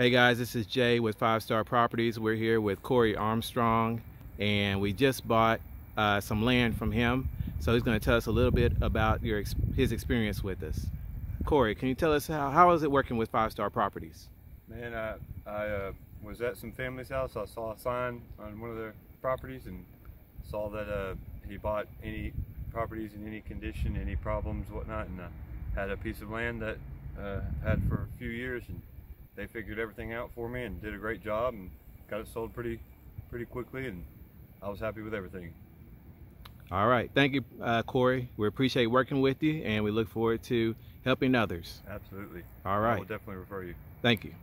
Hey guys, this is Jay with Five Star Properties. We're here with Corey Armstrong and we just bought uh, some land from him. So he's going to tell us a little bit about your his experience with us. Corey, can you tell us how, how is it working with Five Star Properties? Man, I, I uh, was at some family's house. I saw a sign on one of their properties and saw that uh, he bought any properties in any condition, any problems, whatnot, and uh, had a piece of land that uh, had for a few years, and they figured everything out for me and did a great job and got it sold pretty, pretty quickly, and I was happy with everything. All right, thank you, uh, Corey. We appreciate working with you, and we look forward to helping others. Absolutely. All right. I will definitely refer you. Thank you.